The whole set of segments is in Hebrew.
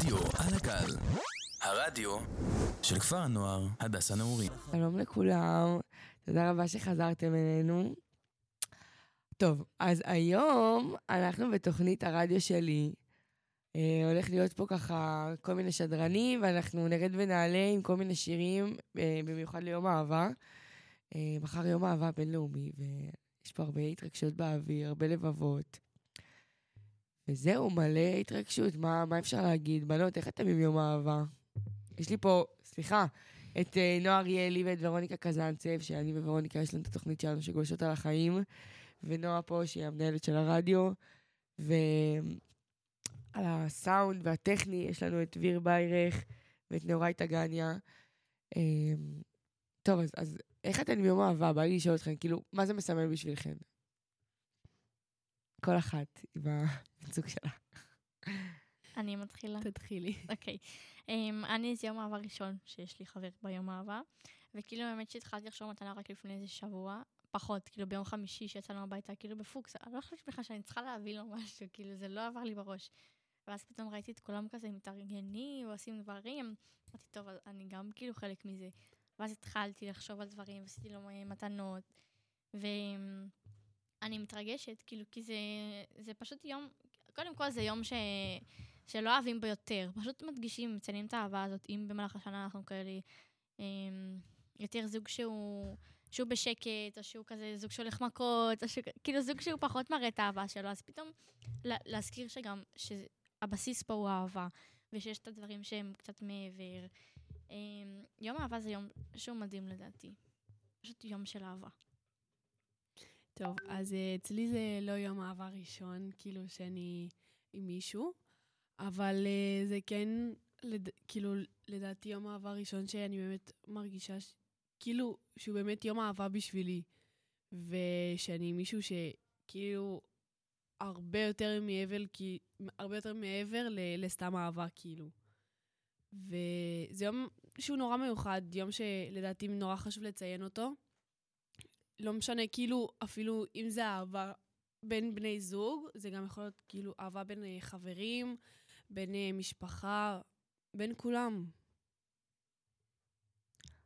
רדיו על הגל, הרדיו של כפר הנוער הדסה נעורים. שלום לכולם, תודה רבה שחזרתם אלינו. טוב, אז היום אנחנו בתוכנית הרדיו שלי. אה, הולך להיות פה ככה כל מיני שדרנים, ואנחנו נרד ונעלה עם כל מיני שירים, אה, במיוחד ליום האהבה. אה, מחר יום האהבה הבינלאומי, ויש פה הרבה התרגשות באוויר, הרבה לבבות. וזהו, מלא התרגשות, מה, מה אפשר להגיד? בנות, איך אתם עם יום האהבה? יש לי פה, סליחה, את אה, נועה אריאלי ואת ורוניקה קזנצב, שאני וורוניקה יש לנו את התוכנית שלנו שגולשות על החיים, ונועה פה, שהיא המנהלת של הרדיו, ועל הסאונד והטכני יש לנו את דביר ביירך ואת נאורי טגניה. אה, טוב, אז, אז איך אתן עם יום האהבה? בא לי לשאול אתכם, כאילו, מה זה מסמל בשבילכם? כל אחת עם המצוק שלה. אני מתחילה. תתחילי. אוקיי. אמ, אני, זה יום אהבה ראשון שיש לי חבר ביום אהבה, וכאילו באמת שהתחלתי לחשוב מתנה רק לפני איזה שבוע, פחות, כאילו ביום חמישי שיצאנו הביתה, כאילו בפוקס, אני לא חושבת בכלל שאני צריכה להביא לו משהו, כאילו זה לא עבר לי בראש. ואז פתאום ראיתי את כולם כזה מתארגנים ועושים דברים, אמרתי, טוב, אני גם כאילו חלק מזה. ואז התחלתי לחשוב על דברים, ועשיתי לו מתנות, ואני מתרגשת, כאילו, כי זה, זה פשוט יום, קודם כל זה יום ש... שלא אוהבים בו יותר, פשוט מדגישים, מציינים את האהבה הזאת, אם במהלך השנה אנחנו כאלה אמ, יותר זוג שהוא, שהוא בשקט, או שהוא כזה זוג שהולך מכות, או שהוא, כאילו זוג שהוא פחות מראה את האהבה שלו, אז פתאום לה, להזכיר שגם, שהבסיס פה הוא אהבה, ושיש את הדברים שהם קצת מעבר. אמ, יום אהבה זה יום שהוא מדהים לדעתי. פשוט יום של אהבה. טוב, אז אה, אצלי זה לא יום אהבה ראשון, כאילו שאני עם מישהו, אבל uh, זה כן, לד... כאילו, לדעתי יום אהבה ראשון שאני באמת מרגישה, ש... כאילו, שהוא באמת יום אהבה בשבילי, ושאני עם מישהו שכאילו הרבה יותר מעבר, כי... הרבה יותר מעבר ל... לסתם אהבה, כאילו. וזה יום שהוא נורא מיוחד, יום שלדעתי נורא חשוב לציין אותו. לא משנה, כאילו, אפילו אם זה אהבה בין בני זוג, זה גם יכול להיות כאילו אהבה בין אה, חברים, בין אה, משפחה, בין כולם.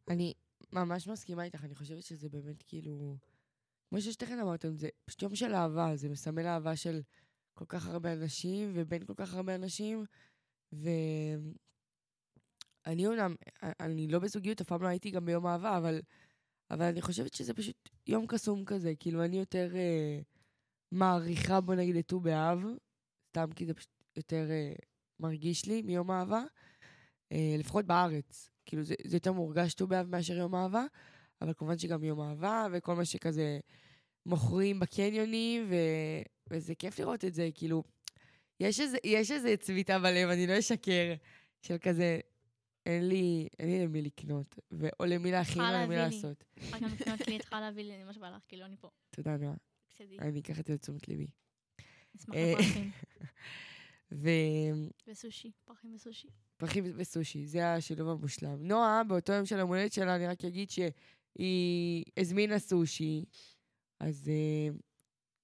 אני ממש מסכימה איתך, אני חושבת שזה באמת כאילו... כמו ששתיכן אמרתם, זה פשוט יום של אהבה, זה מסמל אהבה של כל כך הרבה אנשים ובין כל כך הרבה אנשים, ואני אומנם, אני לא בזוגיות, אף פעם לא הייתי גם ביום אהבה, אבל, אבל אני חושבת שזה פשוט יום קסום כזה, כאילו אני יותר אה, מעריכה, בוא נגיד, את ט"ו באב, סתם כי זה פשוט יותר אה, מרגיש לי מיום אהבה, אה, לפחות בארץ. כאילו, זה, זה יותר מורגש ט"ו באב מאשר יום אהבה, אבל כמובן שגם יום אהבה, וכל מה שכזה מוכרים בקניונים, ו, וזה כיף לראות את זה, כאילו, יש איזה, יש איזה צביטה בלב, אני לא אשקר, של כזה, אין לי, אין לי למי לקנות, ו, או למי להכין, או למי לעשות. אחר כך לקנות לי, צריכה להביא לי, מה שבא לך, כאילו, אני פה. תודה, נועה. אני אקח את זה לתשומת ליבי. אשמח אה, לפרחים. ו... וסושי, פרחים וסושי. פרחים וסושי, זה השילוב המושלם. נועה, באותו יום של המולדת שלה, אני רק אגיד שהיא הזמינה סושי, אז uh,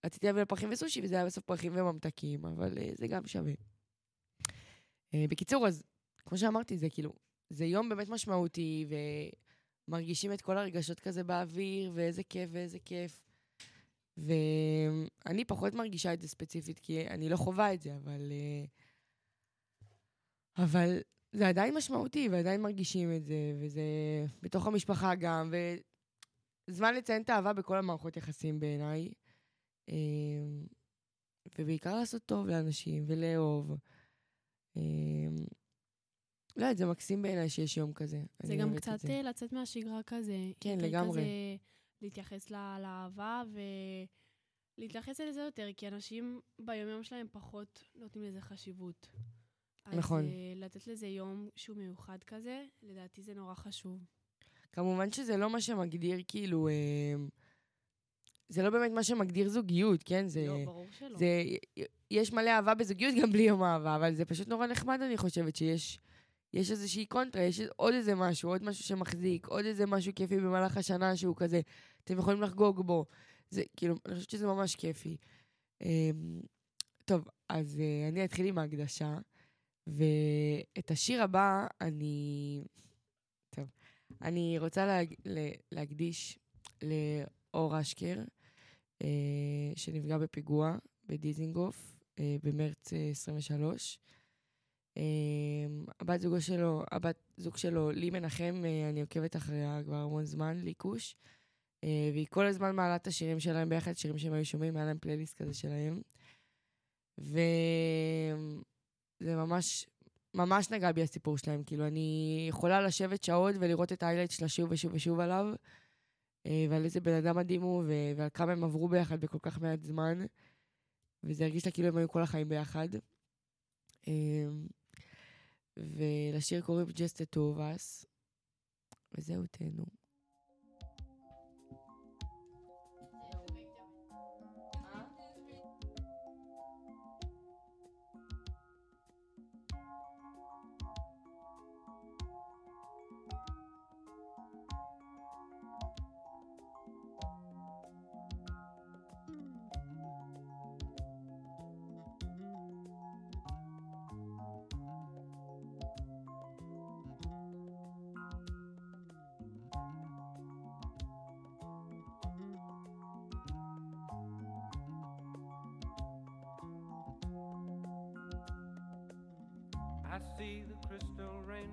רציתי להביא לה פרחים וסושי, וזה היה בסוף פרחים וממתקים, אבל uh, זה גם שווה. Uh, בקיצור, אז כמו שאמרתי, זה כאילו, זה יום באמת משמעותי, ומרגישים את כל הרגשות כזה באוויר, ואיזה כיף ואיזה כיף. ואני פחות מרגישה את זה ספציפית, כי אני לא חווה את זה, אבל... Uh, אבל זה עדיין משמעותי, ועדיין מרגישים את זה, וזה בתוך המשפחה גם, וזמן לציין את האהבה בכל המערכות יחסים בעיניי. אמ, ובעיקר לעשות טוב לאנשים ולאהוב. לא יודעת, זה מקסים בעיניי שיש יום כזה. זה גם קצת זה. אה, לצאת מהשגרה כזה. כן, לגמרי. כזה להתייחס ל- לאהבה ולהתייחס לזה יותר, כי אנשים ביומיום שלהם פחות נותנים לזה חשיבות. נכון. אז אה, לתת לזה יום שהוא מיוחד כזה, לדעתי זה נורא חשוב. כמובן שזה לא מה שמגדיר, כאילו... אמ, זה לא באמת מה שמגדיר זוגיות, כן? זה... לא, ברור שלא. זה, יש מלא אהבה בזוגיות גם בלי יום אהבה, אבל זה פשוט נורא נחמד, אני חושבת, שיש יש איזושהי קונטרה, יש עוד איזה משהו, עוד משהו שמחזיק, עוד איזה משהו כיפי במהלך השנה שהוא כזה, אתם יכולים לחגוג בו. זה, כאילו, אני חושבת שזה ממש כיפי. אמ, טוב, אז אה, אני אתחיל עם ההקדשה, את השיר הבא, אני... טוב. אני רוצה להג... להקדיש לאור אשקר, אה, שנפגע בפיגוע בדיזינגוף אה, במרץ אה, 23. אה, הבת זוגו שלו, הבת זוג שלו, לי מנחם, אה, אני עוקבת אחריה כבר המון זמן, לי כוש. אה, והיא כל הזמן מעלה את השירים שלהם ביחד, שירים שהם היו שומעים, היה להם פלייליסט כזה שלהם. וזה ממש, ממש נגע בי הסיפור שלהם. כאילו, אני יכולה לשבת שעות ולראות את האיילייט שלה שוב ושוב ושוב עליו, אה, ועל איזה בן אדם מדהים הוא, ו- ועל כמה הם עברו ביחד בכל כך מעט זמן. וזה הרגיש לה כאילו הם היו כל החיים ביחד. ולשיר קוראים Just the two of us, וזהו, תהנו.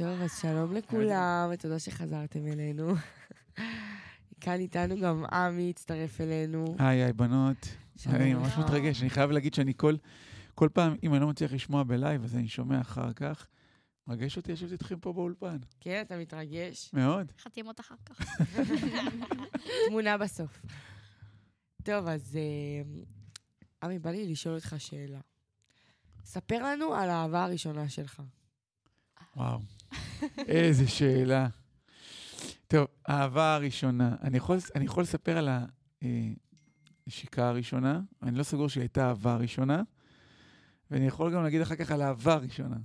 טוב, אז שלום לכולם, ותודה שחזרתם אלינו. כאן איתנו גם עמי הצטרף אלינו. היי, היי, בנות. שלום אני ממש. מתרגש. אני חייב להגיד שאני כל, כל פעם, אם אני לא מצליח לשמוע בלייב, אז אני שומע אחר כך. מרגש אותי לשבת איתכם פה באולפן. כן, אתה מתרגש? מאוד. חתימות אחר כך. תמונה בסוף. טוב, אז אה, עמי, בא לי לשאול אותך שאלה. ספר לנו על האהבה הראשונה שלך. וואו. איזה שאלה. טוב, האהבה הראשונה. אני יכול, אני יכול לספר על הנשיקה הראשונה. אני לא סגור שהיא הייתה אהבה ראשונה. ואני יכול גם להגיד אחר כך על האהבה הראשונה.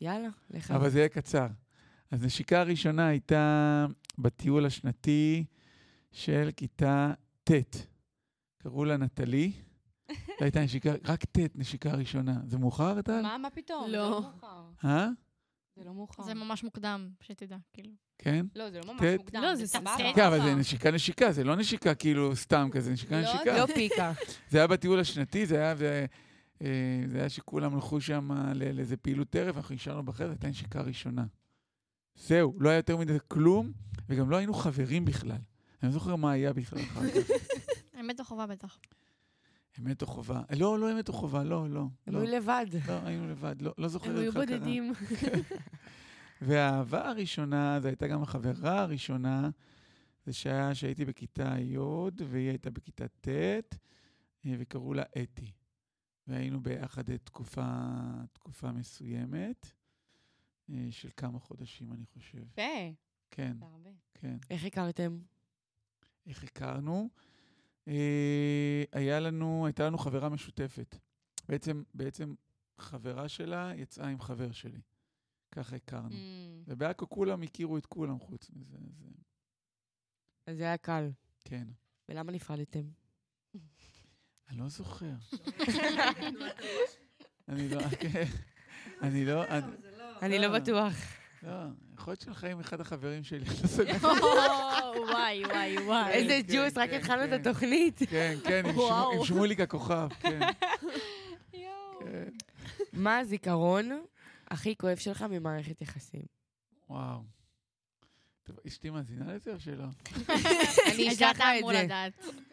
יאללה, לך. אבל זה יהיה קצר. אז נשיקה הראשונה הייתה בטיול השנתי של כיתה ט'. קראו לה נטלי. זו הייתה נשיקה, רק ט', נשיקה ראשונה. זה מאוחר, טל? מה, מה פתאום? לא. זה לא מאוחר. אה? זה לא מאוחר. זה ממש מוקדם, שתדע, כאילו. כן? לא, זה לא ממש? מוקדם. לא, זה סבבה. כן, אבל זה נשיקה נשיקה, זה לא נשיקה כאילו סתם כזה, נשיקה לא, נשיקה. לא פיקה. זה היה בטיול השנתי, זה היה, זה, אה, זה היה שכולם הלכו שם ל- לאיזה פעילות ערב, אנחנו נשארנו בחדר, הייתה נשיקה ראשונה. זהו, לא היה יותר מדי כלום, וגם לא היינו חברים בכלל. אני לא זוכר מה היה בכלל אחר כך. אמת או חובה בטח. אמת או חובה? לא, לא אמת או חובה, לא, לא. הם לא, היו לבד. לא, היינו לבד, לא, לא זוכר הם איך היו קרה. בודדים. והאהבה הראשונה, זו הייתה גם החברה הראשונה, זה שהיה שהייתי בכיתה י' והיא הייתה בכיתה ט', אה, וקראו לה אתי. והיינו ביחד אה, תקופה, תקופה מסוימת, אה, של כמה חודשים, אני חושב. יפה, כן. כן. איך הכרתם? איך הכרנו? אה, היה לנו, הייתה לנו חברה משותפת. בעצם, בעצם חברה שלה יצאה עם חבר שלי. ככה הכרנו. Mm. ובעכו כולם הכירו את כולם חוץ מזה, אז אה, אז זה היה קל. כן. ולמה נפרדתם? אני לא זוכר. אני לא, כן. אני לא, אני- אני לא לא. בטוח. לא, יכול להיות שלך עם אחד החברים שלי. וואי, וואי, וואי. איזה כן, ג'וס, רק כן, התחלנו את כן. התוכנית. כן, כן, עם שמוליק הכוכב, כן. מה הזיכרון הכי כואב שלך ממערכת יחסים? וואו. טוב, אשתי מאזינה לזה או שלא? אני אשלח לה את אמור זה.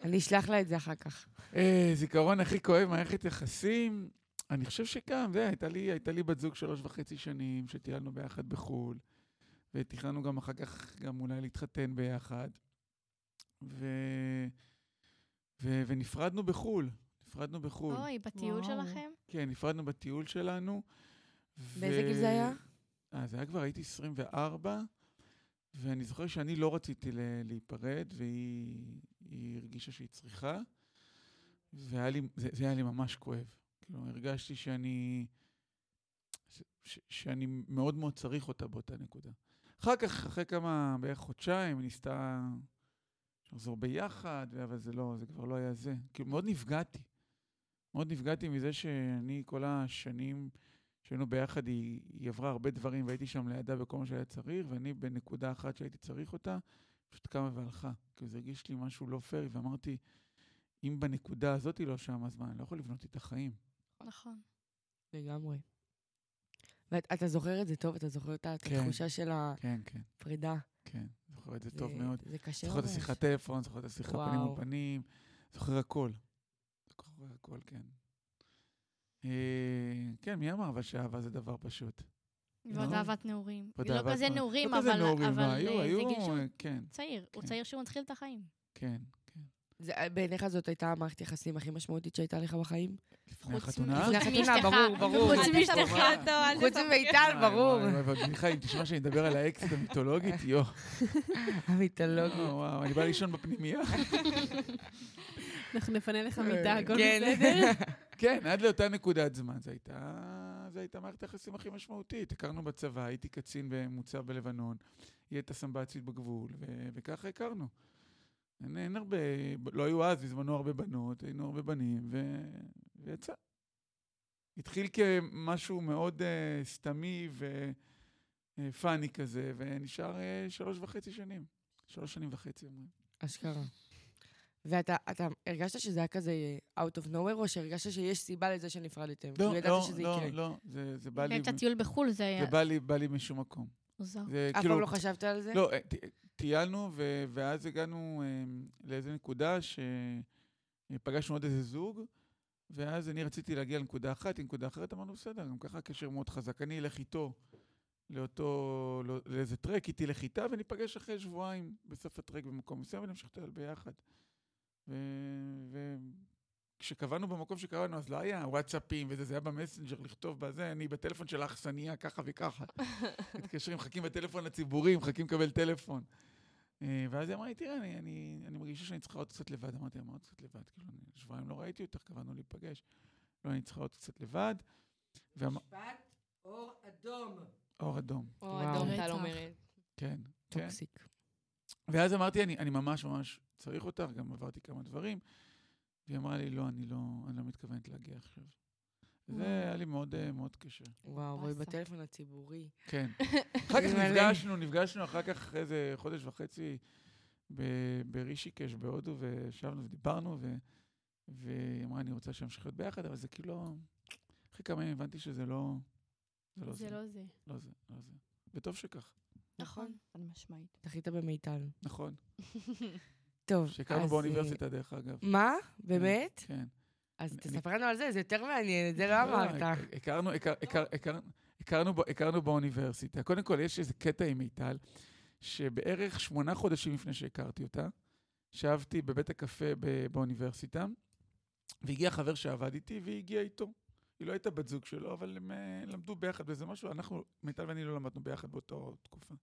אני אשלח לה את זה אחר כך. אה, זיכרון הכי כואב במערכת יחסים, אני חושב שגם, זה, הייתה לי, הייתה לי בת זוג שלוש וחצי שנים, שטיילנו ביחד בחו"ל, ותכננו גם אחר כך גם אולי להתחתן ביחד. ו... ו... ונפרדנו בחו"ל, נפרדנו בחו"ל. אוי, בטיול וואו. שלכם? כן, נפרדנו בטיול שלנו. באיזה גיל זה היה? אה, זה היה כבר, הייתי 24, ואני זוכר שאני לא רציתי להיפרד, והיא היא הרגישה שהיא צריכה, והיה לי, זה, זה היה לי ממש כואב. כאילו, הרגשתי שאני, ש, ש, שאני מאוד מאוד צריך אותה באותה נקודה. אחר כך, אחרי כמה, בערך חודשיים, היא ניסתה לחזור ביחד, אבל זה לא, זה כבר לא היה זה. כאילו, מאוד נפגעתי. מאוד נפגעתי מזה שאני כל השנים שהיינו ביחד, היא, היא עברה הרבה דברים והייתי שם לידה בכל מה שהיה צריך, ואני בנקודה אחת שהייתי צריך אותה, פשוט קמה והלכה. כי זה הרגיש לי משהו לא פייר, ואמרתי, אם בנקודה הזאת היא לא שם, אז מה, אני לא יכול לבנות איתה חיים. נכון. לגמרי. ואתה זוכר את זה טוב? אתה זוכר את כן. התחושה של כן, כן, הפרידה? כן, זוכר את זה זה- טוב מאוד. זה קשה זוכר את ממש. השיחת טלפון, זוכר את השיחה פנים וואו. מול פנים, זוכר הכל. זוכר הכל, כן. אה, כן, מי אמר אבל שאהבה זה דבר פשוט? ועוד לא. אהבת נעורים. ועוד לא כזה נעורים. לא כזה אבל נעורים, אבל, אה, זה גיל שהוא אה, כן, צעיר. הוא כן. צעיר שהוא מתחיל את החיים. כן, כן. בעיניך זאת הייתה המערכת יחסים הכי משמעותית שהייתה לך בחיים? חוץ מאשתך. ברור, ברור. חוץ מאשתך. תסבכי אותו, אל חוץ. ממיטל, ברור. מיכאל, אם תשמע שאני מדבר על האקסיט המיתולוגית, יואו. המיתולוגי. וואו, וואו, אני בא לישון בפנימייה. אנחנו נפנה לך אה, מיטה, הכל כן. בסדר? כן, עד לאותה נקודת זמן. זו הייתה, מערכת היחסים הכי משמעותית. הכרנו בצבא, הייתי קצין במוצב בלבנון, היא הייתה סמב"צית בגבול, וככה הכרנו. אין, אין הרבה, לא היו אז בזמנו הרבה בנות, היינו הרבה בנים, ו... ויצא. התחיל כמשהו מאוד uh, סתמי ופאני כזה, ונשאר uh, שלוש וחצי שנים. שלוש שנים וחצי, אומרים. אשכרה. ואתה אתה הרגשת שזה היה כזה out of nowhere, או שהרגשת שיש סיבה לזה שנפרדתם? לא, כאילו לא, שזה לא, יקרה. לא, זה, זה בא לי... באמצע טיול בחו"ל זה היה... זה בא לי, בא לי משום מקום. מוזר. זה אף כאילו... פעם לא חשבת על זה? לא, אה, טיילנו, ו- ואז הגענו אה, לאיזו נקודה שפגשנו עוד איזה זוג, ואז אני רציתי להגיע לנקודה אחת, לנקודה אחרת, אמרנו, בסדר, גם ככה הקשר מאוד חזק. אני אלך איתו לאותו, לא- לאיזה טרק, איתי לחיטה, וניפגש אחרי שבועיים בסוף הטרק במקום מסוים, ונמשיך לטייל ביחד. וכשקבענו במקום שקבענו, אז לא היה וואטסאפים וזה, זה היה במסנג'ר לכתוב בזה, אני בטלפון של האכסניה, ככה וככה. מתקשרים, מחכים בטלפון הציבורי, מחכים לקבל טלפון. אה, ואז היא אמרה לי, תראה, אני, אני, אני מרגישה שאני צריכה עוד קצת לבד. אמרתי, אמרה עוד קצת לבד. כאילו, אני שבועיים לא ראיתי אותך, קבענו להיפגש. לא, אני צריכה עוד קצת לבד. משפט אור אדום. אור אדום. או וואו. אדום טל. אומרת. כן, כן. toxic. ואז אמרתי, אני, אני ממש ממש צריך אותך, גם עברתי כמה דברים. והיא אמרה לי, לא, אני לא, אני לא מתכוונת להגיע עכשיו. זה היה לי מאוד, אה, מאוד קשה. וואו, באסה. בטלפון הציבורי. כן. אחר כך. נפגשנו, נפגשנו אחר כך איזה חודש וחצי ברישיקש בהודו, וישבנו ודיברנו, והיא אמרה, אני רוצה שנמשיך להיות ביחד, אבל זה כאילו... אחרי כמה ימים הבנתי שזה לא... זה לא זה. זה לא זה. לא זה, לא זה. וטוב שכך, נכון. חד משמעית. זכית במיטל. נכון. טוב, שהכרנו אז, באוניברסיטה, דרך אגב. מה? באמת? כן. אז תספר לנו על זה, זה יותר מעניין, את זה לא אמרת. הכ- הכרנו, הכר- הכר- הכר- הכרנו בא- הכרנו באוניברסיטה. קודם כל, יש איזה קטע עם מיטל, שבערך שמונה חודשים לפני שהכרתי אותה, ישבתי בבית הקפה באוניברסיטה, והגיע חבר שעבד איתי, והיא הגיעה איתו. היא לא הייתה בת זוג שלו, אבל הם אה, למדו ביחד באיזה משהו, אנחנו, מיטל ואני לא למדנו ביחד באותה תקופה.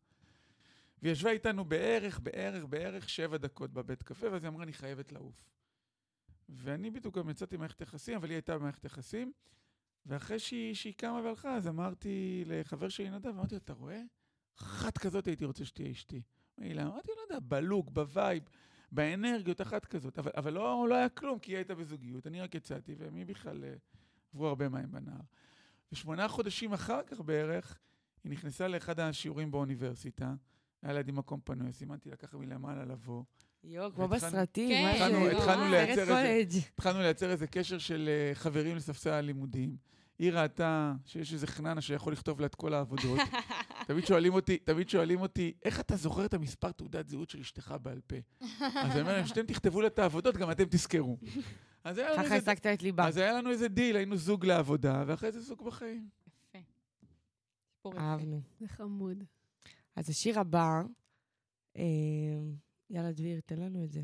והיא ישבה איתנו בערך, בערך, בערך שבע דקות בבית קפה, ואז היא אמרה, אני חייבת לעוף. ואני בדיוק גם יצאתי ממערכת יחסים, אבל היא הייתה במערכת יחסים, ואחרי שהיא, שהיא קמה והלכה, אז אמרתי לחבר שלי נדב, אמרתי לו, אתה רואה? אחת כזאת הייתי רוצה שתהיה אשתי. אמרתי אמרתי, לא יודע, ב look, ב vibe, באנרגיות, אחת כזאת. אבל, אבל לא, לא היה כלום, כי היא הייתה בזוגיות, אני רק יצאתי, ומי בכלל אה, עברו הרבה מים בנהר. ושמונה חודשים אחר כך בערך, היא נכנסה לאחד השיעורים באוניברסיטה, היה לידי מקום פנוי, סימנתי לה ככה מלמעלה לבוא. יואו, כמו בסרטים, כן, מה זה? התחלנו- התחלנו לייצר איזה- קולג'. התחלנו לייצר איזה קשר של אה, חברים לספסל הלימודים. היא ראתה שיש איזה חננה שיכול לכתוב לה את כל העבודות. תמיד שואלים אותי, תמיד שואלים אותי, איך אתה זוכר את המספר תעודת זהות של אשתך בעל פה? אז אני אומר להם, שאתם תכתבו לה את העבודות, גם אתם תזכרו. אז היה לנו ככה איזה- השגת את ליבה. אז היה לנו איזה דיל, היינו זוג לעבודה, ואחרי זה זוג בחיים. יפה. אהבנו. זה חמוד. אז השיר הבא, אה, יאללה, דביר, תן לנו את זה.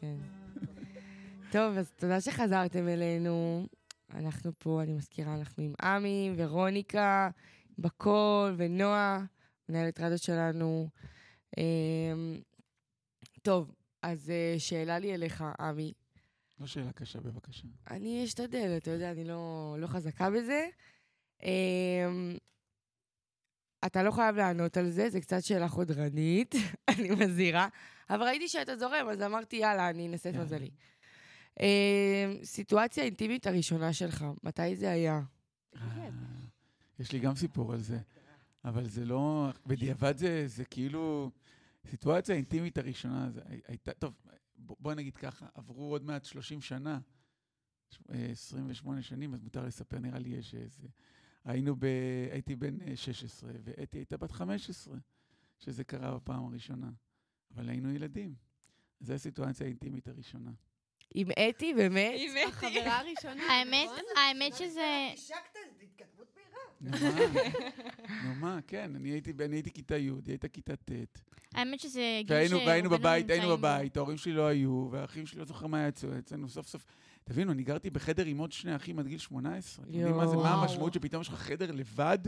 כן. טוב, אז תודה שחזרתם אלינו. אנחנו פה, אני מזכירה, אנחנו עם עמי ורוניקה, בקול, ונועה, מנהלת רדיו שלנו. אמ, טוב, אז אה, שאלה לי אליך, עמי. לא שאלה קשה, בבקשה. אני אשתדל, אתה יודע, אני לא, לא חזקה בזה. אתה לא חייב לענות על זה, זו קצת שאלה חודרנית, אני מזהירה. אבל ראיתי שאתה זורם, אז אמרתי, יאללה, אני אנסה את. מזלי. אמ, סיטואציה אינטימית הראשונה שלך, מתי זה היה? אה, יש לי גם סיפור על זה, אבל זה לא... בדיעבד זה, זה כאילו... סיטואציה האינטימית הראשונה, זה הי- הייתה... טוב, בוא נגיד ככה, עברו עוד מעט 30 שנה, ש- אה, 28 שנים, אז מותר לספר, נראה לי יש איזה... היינו ב... הייתי בן אה, 16, ואתי הייתה בת 15, שזה קרה בפעם הראשונה. אבל היינו ילדים. זו הסיטואציה האינטימית הראשונה. עם אתי, באמת? החברה הראשונה, האמת, נכון? האמת שזה... נו מה? נו מה, כן, אני הייתי, אני הייתי כיתה י', היא הייתה כיתה ט'. האמת שזה גיל והיינו, והיינו שרובנו בבית, היינו. בבית, ההורים שלי לא היו, והאחים שלי לא זוכר מה היה אצלנו סוף סוף. תבינו, אני גרתי בחדר עם עוד שני אחים עד גיל 18. אתם יודעים מה זה, מה יואו. המשמעות שפתאום יש לך חדר לבד?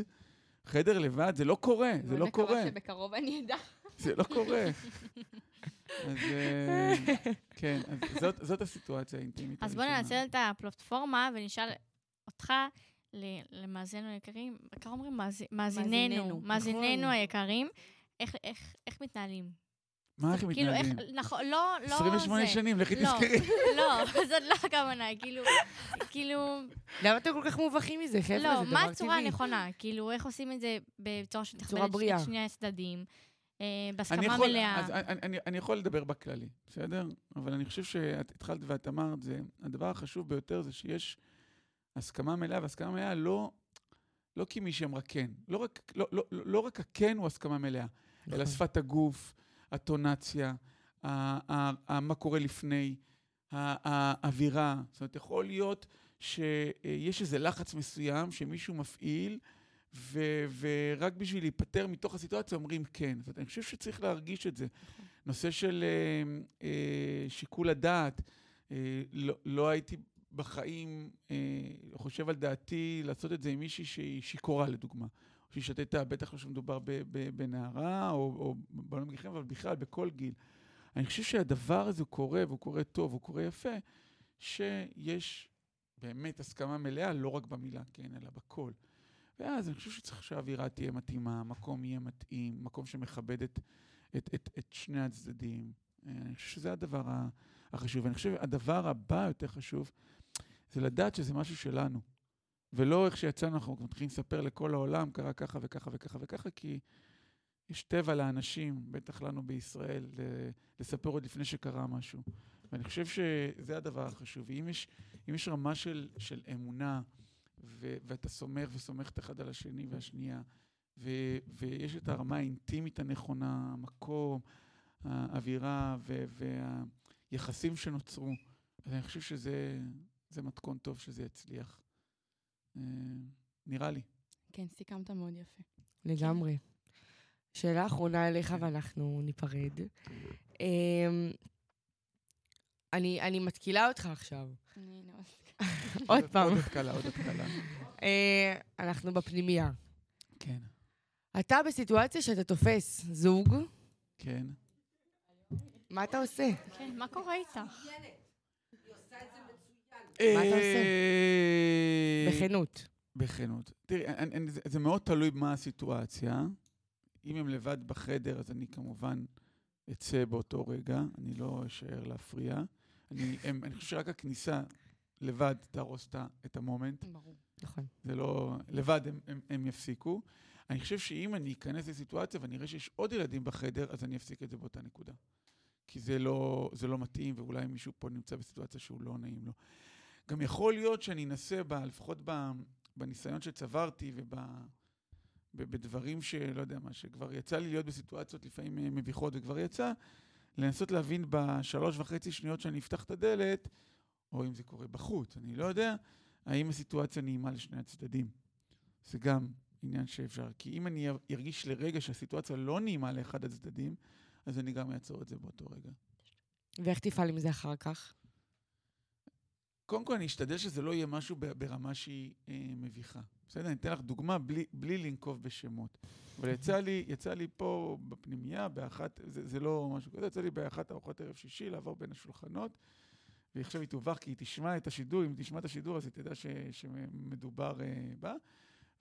חדר לבד, זה לא קורה, זה לא קורה, אני מקווה שבקרוב אני אדע. זה לא קורה. אז אה, כן, אז זאת- זאת הסיטואציה האינטימית אז בוא הראשונה. ננצל את הפלטפורמה ונשאל אותך, ל- למאזינינו היקרים, בעיקר אומרים מאזי- מאזיננו, מאזיננו, מאזיננו נכון. היקרים, איך- איך איך מתנהלים? מה, איך כאילו, איך? נכון, לא, לא 28 זה. שנים, לכי לא. תזכרי. לא, זאת לא הכוונה, כאילו, כאילו, למה אתם כל כך מובכים מזה, חבר'ה? לא, זה מה הצורה. הנכונה? כאילו, איך עושים את זה בצורה שתכבד בצורה את שני הצדדים, אה, בהסכמה מלאה. אז אני, אני, אני יכול לדבר בכללי, בסדר? אבל אני חושב שאת התחלת ואת אמרת, זה, הדבר החשוב ביותר זה שיש הסכמה מלאה, והסכמה מלאה לא, לא כי מישהי אמרה כן. לא רק, לא, לא, לא, לא רק הכן הוא הסכמה מלאה, אלא נכון. שפת הגוף, הטונציה, מה קורה לפני, האווירה. זאת אומרת, יכול להיות שיש איזה לחץ מסוים שמישהו מפעיל, ו- ורק בשביל להיפטר מתוך הסיטואציה אומרים כן. זאת אומרת, אני חושב שצריך להרגיש את זה. נושא של אה, אה, שיקול הדעת, אה, לא, לא הייתי בחיים אה, חושב על דעתי לעשות את זה עם מישהי שהיא שיכורה, לדוגמה. שהיא שתתה, בטח לא שמדובר בנערה, או, או בעולם גיחים, אבל בכלל, בכל גיל. אני חושב שהדבר הזה קורה, והוא קורה טוב, הוא קורה יפה, שיש באמת הסכמה מלאה, לא רק במילה, כן, אלא בכל. ואז אני חושב שצריך שהאווירה תהיה מתאימה, המקום יהיה מתאים, מקום שמכבד את, את, את, את שני הצדדים. אני חושב שזה הדבר החשוב. ואני חושב שהדבר הבא יותר חשוב, זה לדעת שזה משהו שלנו. ולא איך שיצאנו, אנחנו מתחילים לספר לכל העולם, קרה ככה וככה וככה וככה, כי יש טבע לאנשים, בטח לנו בישראל, לספר עוד לפני שקרה משהו. ואני חושב שזה הדבר החשוב. ואם יש, אם יש רמה של, של אמונה, ו- ואתה סומך וסומכת אחד על השני והשנייה, ו- ויש את הרמה האינטימית הנכונה, המקום, האווירה ו- והיחסים שנוצרו, אז אני חושב שזה זה מתכון טוב שזה יצליח. אה, נראה לי. כן, סיכמת מאוד יפה. לגמרי. שאלה אחרונה אליך ואנחנו ניפרד. אמ, אני, אני מתקילה אותך עכשיו. עוד פעם. עוד התקלה, עוד התקלה. אה, אנחנו בפנימייה. כן, אתה בסיטואציה שאתה תופס זוג, כן. מה אתה עושה? כן, מה קורה איתך? מה אתה עושה? אה, בכנות. בכנות. תראי, אני, אני, זה, זה מאוד תלוי מה הסיטואציה. אם הם לבד בחדר, אז אני כמובן אצא באותו רגע, אני לא אשאר להפריע. אני, הם, אני חושב שרק הכניסה לבד תהרוס את המומנט. ברור. נכון. זה לא... לבד הם, הם, הם יפסיקו. אני חושב שאם אני אכנס לסיטואציה ואני אראה שיש עוד ילדים בחדר, אז אני אפסיק את זה באותה נקודה. כי זה לא, זה לא מתאים, ואולי מישהו פה נמצא בסיטואציה שהוא לא נעים לו. גם יכול להיות שאני אנסה, ב, לפחות ב, בניסיון שצברתי ובדברים שלא יודע מה, שכבר יצא לי להיות בסיטואציות לפעמים אה, מביכות וכבר יצא, לנסות להבין בשלוש וחצי שניות שאני אפתח את הדלת, או אם זה קורה בחוץ, אני לא יודע, האם הסיטואציה נעימה לשני הצדדים. זה גם עניין שאפשר. כי אם אני ארגיש לרגע שהסיטואציה לא נעימה לאחד הצדדים, אז אני גם אעצור את זה באותו רגע. ואיך תפעל עם זה אחר כך? קודם כל, אני אשתדל שזה לא יהיה משהו ברמה שהיא אה, מביכה. בסדר? אני אתן לך דוגמה בלי, בלי לנקוב בשמות. אבל יצא לי, יצא לי פה בפנימייה, באחת, זה, זה לא משהו כזה, יצא לי באחת ארוחות ערב שישי לעבור בין השולחנות, והיא עכשיו היא תובך כי היא תשמע את השידור, אם תשמע את השידור אז היא תדע ש, שמדובר אה, בה.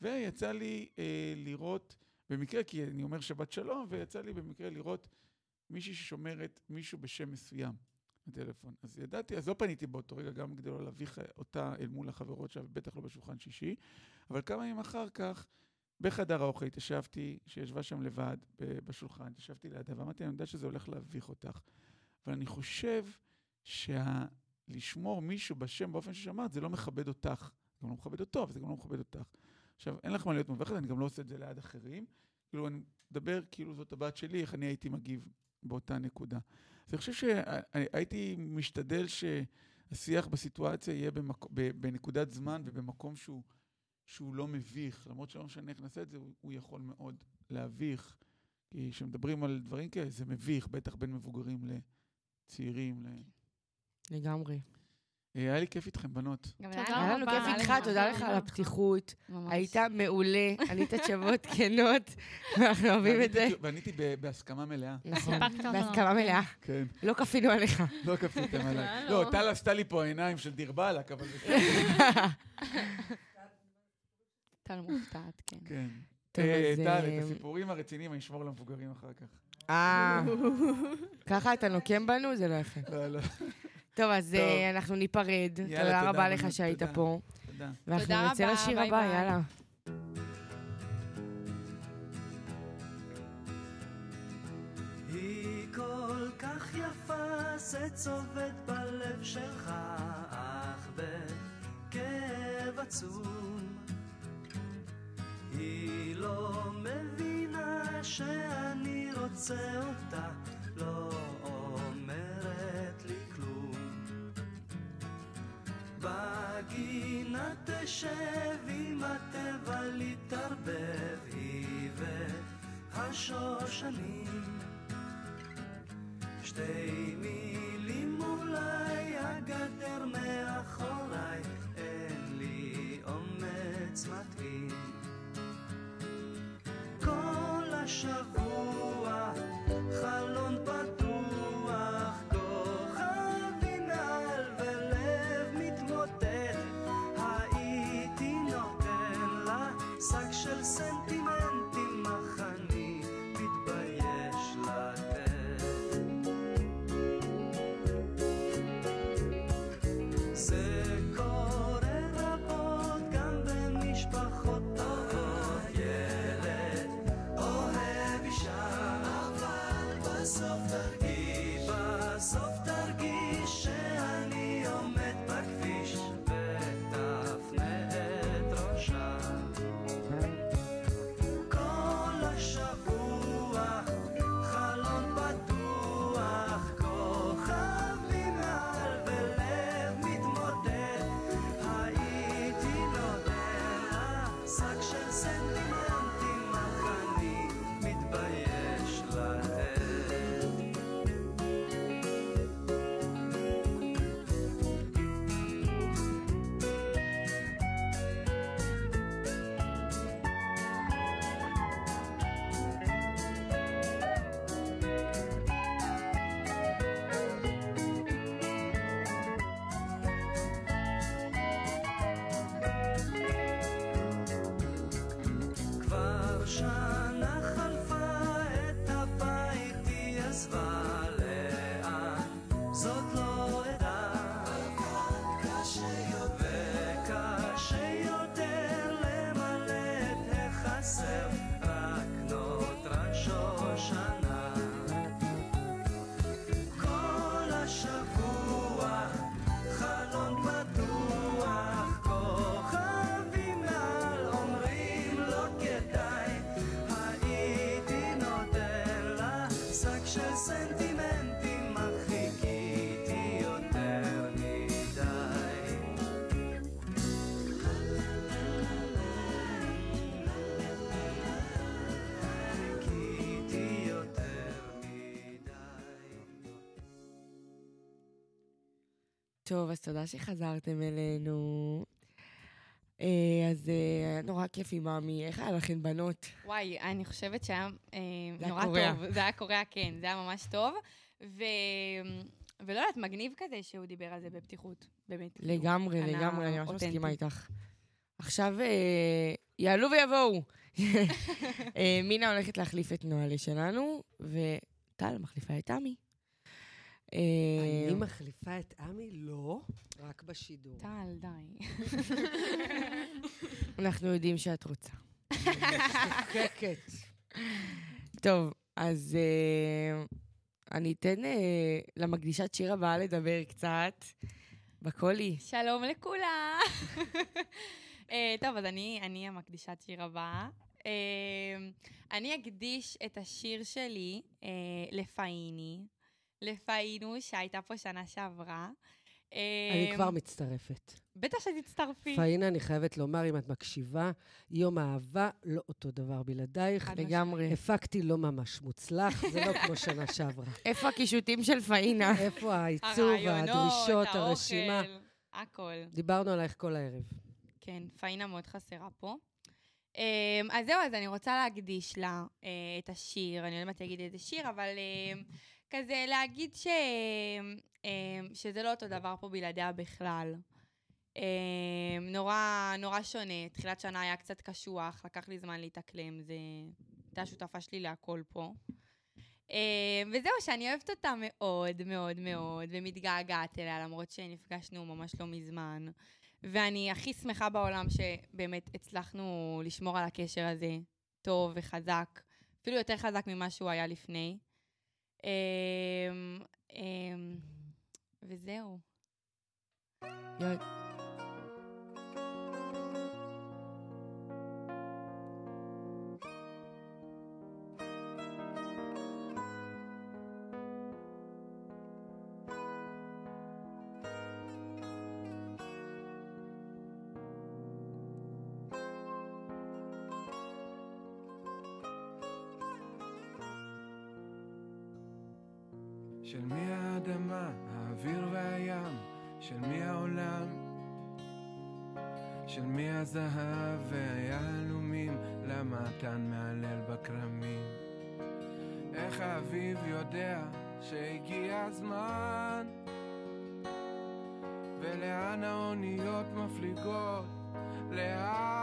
ויצא לי אה, לראות, במקרה, כי אני אומר שבת שלום, ויצא לי במקרה לראות מישהי ששומרת מישהו בשם מסוים. בטלפון. אז ידעתי, אז לא פניתי באותו רגע, גם כדי לא להביך אותה אל מול החברות שלה, בטח לא בשולחן שישי, אבל כמה ימים אחר כך, בחדר האוכל התיישבתי, שישבה שם לבד בשולחן, התיישבתי לידה, ואמרתי, אני יודע שזה הולך להביך אותך, אבל אני חושב שלשמור מישהו בשם באופן ששמרת, זה לא מכבד אותך. זה גם לא מכבד אותו, אבל זה גם לא מכבד אותך. עכשיו, אין לך מה להיות מובכת, אני גם לא עושה את זה ליד אחרים. כאילו, אני מדבר כאילו זאת הבת שלי, איך אני הייתי מגיב באותה נקודה. אני חושב שהייתי משתדל שהשיח בסיטואציה יהיה במק... בנקודת זמן ובמקום שהוא, שהוא לא מביך. למרות שלא משנה איך נעשה את זה, הוא יכול מאוד להביך. כי כשמדברים על דברים כאלה, זה מביך, בטח בין מבוגרים לצעירים. ל... לגמרי. אה, היה לי כיף איתכם, בנות. גם תודה היה לנו. כיף איתך, תודה לך על. הפתיחות. היית מעולה, ענית תשובות כנות, ואנחנו אוהבים את זה. ועניתי- בהסכמה מלאה. נכון. בהסכמה מלאה. כן, לא כפינו עליך. לא כפיתם עליי. לא. לא, טל עשתה לי פה עיניים של דיר באלק, אבל בסדר. טל מופתעת, כן. כן. אה, טל, אה, את הסיפורים הרציניים אני אשמור למבוגרים אחר כך. אה, ככה אתה נוקם בנו? זה לא יפה. לא, לא. טוב, אז טוב. אה, אנחנו ניפרד. יאללה, תודה תודה, רבה לך שהיית תודה. פה. תודה. ואנחנו תודה נצא רבה, לשיר הבא, ביי. יאללה. כך יפה, זה צובט בלב שלך, אך בכאב עצום. היא לא מבינה שאני רוצה אותה, לא בגינה תשב עם התבלית תערבב, היא והשושנים. שתי מילים אולי, הגדר מאחוריי, אין לי אומץ מתאים. כל השבוע טוב, אז תודה שחזרתם אלינו. אה, אז אה, היה נורא כיף עם מאמי. איך היה לכן, בנות? וואי, אני חושבת שהיה אה, נורא קורע. טוב. זה היה קורע, כן, זה היה ממש טוב. ו... ולא יודעת, מגניב כזה שהוא דיבר על זה בפתיחות, באמת. כאילו, לגמרי, לגמרי, אני ממש. מסכימה איתך. עכשיו אה, יעלו ויבואו. אה, מינה הולכת להחליף את נוהלה שלנו, וטל מחליפה את עמי. אני מחליפה את עמי? לא, רק בשידור. טל, די. אנחנו יודעים שאת רוצה. משחקת. טוב, אז אה, אני אתן אה, למקדישת שיר הבאה לדבר קצת. בקולי. שלום לכולם. אה, טוב, אז אני, אני המקדישת שיר הבאה. אה, אני אקדיש את השיר שלי לפאיני, לפאינו, שהייתה פה שנה שעברה. אה, אני כבר מצטרפת. בטח שתצטרפי. פאינה, אני חייבת לומר, אם את מקשיבה, יום האהבה לא אותו דבר בלעדייך. לגמרי. הפקתי לא ממש מוצלח, זה לא כמו שנה שעברה. איפה הקישוטים של פאינה? איפה העיצוב, הרעיונות, הדרישות, האוכל, הרשימה? הכל. דיברנו עלייך כל הערב. כן, פאינה מאוד חסרה פה. Um, אז זהו, אז אני רוצה להקדיש לה uh, את השיר, אני לא יודעת להגיד איזה שיר, אבל uh, כזה להגיד ש, uh, שזה לא אותו דבר פה בלעדיה בכלל. Uh, נורא, נורא שונה, תחילת שנה היה קצת קשוח, לקח לי זמן להתאקלם, זה הייתה השותפה שלי להכל פה. Uh, וזהו, שאני אוהבת אותה מאוד מאוד מאוד, ומתגעגעת אליה, למרות שנפגשנו ממש לא מזמן. ואני הכי שמחה בעולם שבאמת הצלחנו לשמור על הקשר הזה טוב וחזק, אפילו יותר חזק ממה שהוא היה לפני. אמ, אמ, וזהו. יואי. של מי האדמה, האוויר והים, של מי העולם, של מי הזהב והיהלומים, למה התן מהלל בכרמים. איך האביב יודע שהגיע הזמן, ולאן האוניות מפליגות, לאן?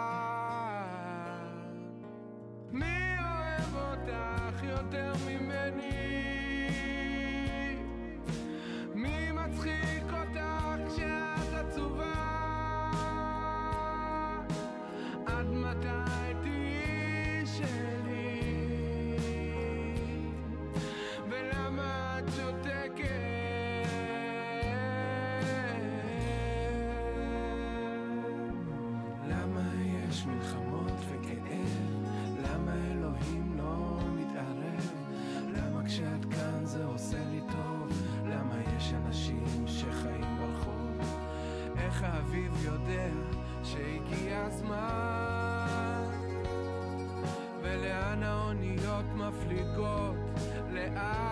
מפליגות? לאן?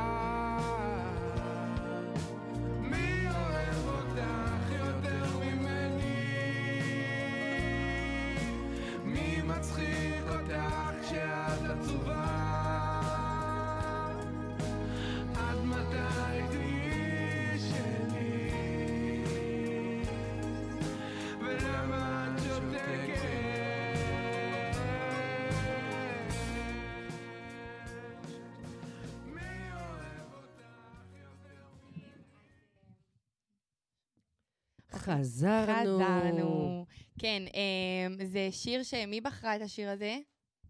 חזרנו. חזרנו. כן, אמ, זה שיר ש... מי בחרה את השיר הזה?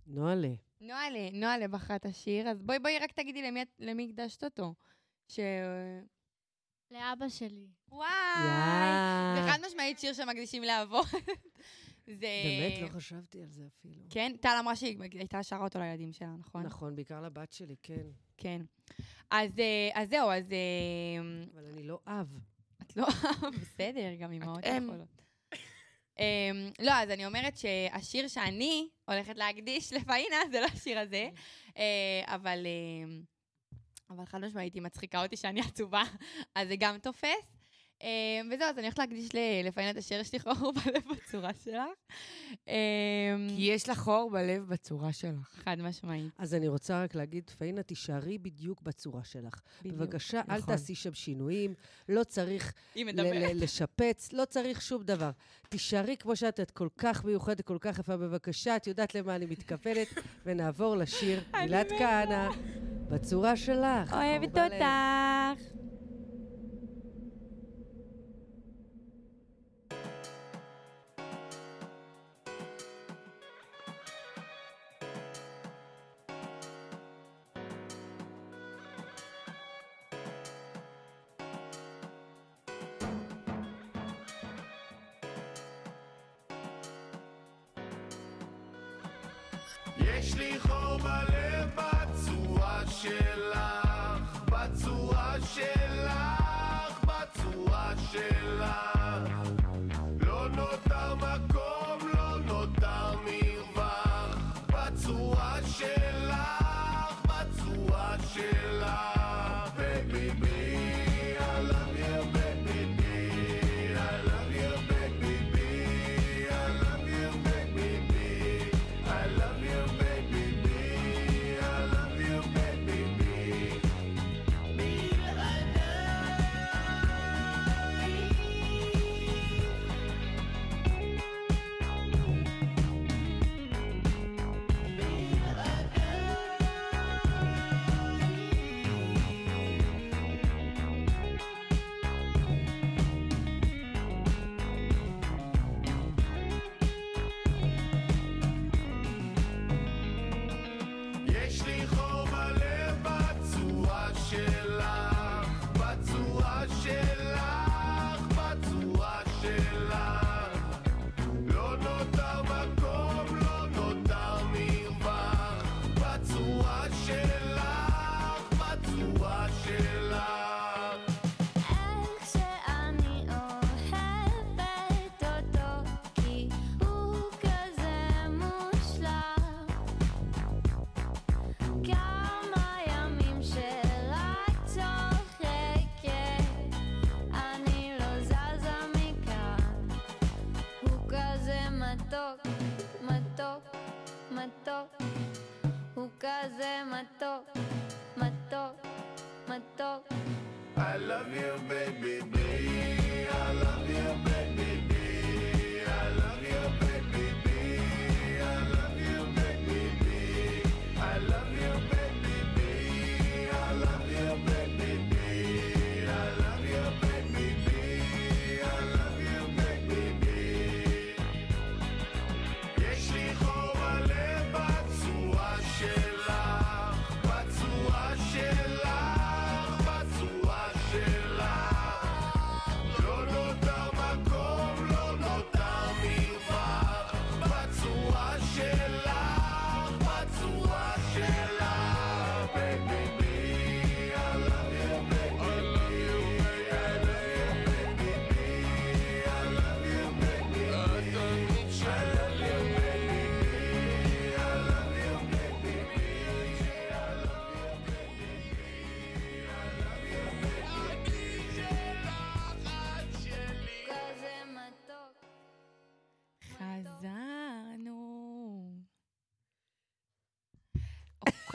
נוהלה. נוהלה, נוהלה בחרה את השיר, אז בואי, בואי רק תגידי למי, הקדשת אותו. ש... לאבא שלי. וואי! זה חד משמעית שיר שמקדישים לאבות. זה... באמת, לא חשבתי על זה אפילו. כן, טל אמרה שהיא הייתה שרה אותו לילדים שלה, נכון? נכון, בעיקר לבת שלי, כן. כן. אז, אה, אז זהו, אז... אה, אבל אני לא אב. לא... בסדר, גם אמהות אם. יכולות. Um, לא, אז אני אומרת שהשיר שאני הולכת להקדיש לפאינה זה לא השיר הזה, uh, אבל, uh, אבל חד משמעית היא מצחיקה אותי שאני עצובה, אז זה גם תופס. אה, וזהו, אז אני הולכת להקדיש לפעמים את השיר יש לי חור בלב בצורה שלך. אה, כי יש לך חור בלב בצורה שלך. חד משמעית. אז אני רוצה רק להגיד, פאינה, תישארי בדיוק בצורה שלך. בדיוק. בבקשה, אל נכון. תעשי שם שינויים, לא צריך לשפץ, לא צריך שום דבר. תישארי כמו שאת, את כל כך מיוחדת, כל כך יפה, בבקשה, את יודעת למה אני מתכוונת, ונעבור לשיר מתה. כהנא, בצורה שלך. אוהבת. אותך. יש לי חור בלב בצורה שלך,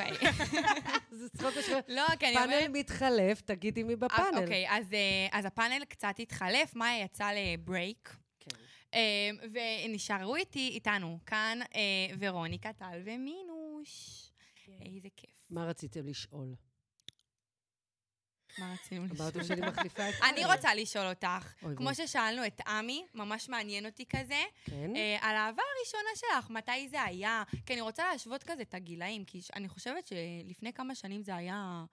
אוקיי. זה צחוק בשביל... לא, כי אני פאנל אומרת... מתחלף, תגידי מי אז- בפאנל. אוקיי, אז, אה, אז הפאנל קצת התחלף, מאיה יצא לברייק. כן. אה, ונשארו איתי, איתנו, כאן אה, ורוניקה טל ומינוש. איזה כיף. מה רציתם לשאול? מה רצינו לשאול? אמרתם שאני מחליפה את אני. רוצה לשאול אותך, כמו. ששאלנו את עמי, ממש מעניין אותי כזה, כן? אה, על האהבה הראשונה שלך, מתי זה היה? כי אני רוצה להשוות כזה את הגילאים, כי אני חושבת שלפני כמה שנים זה היה...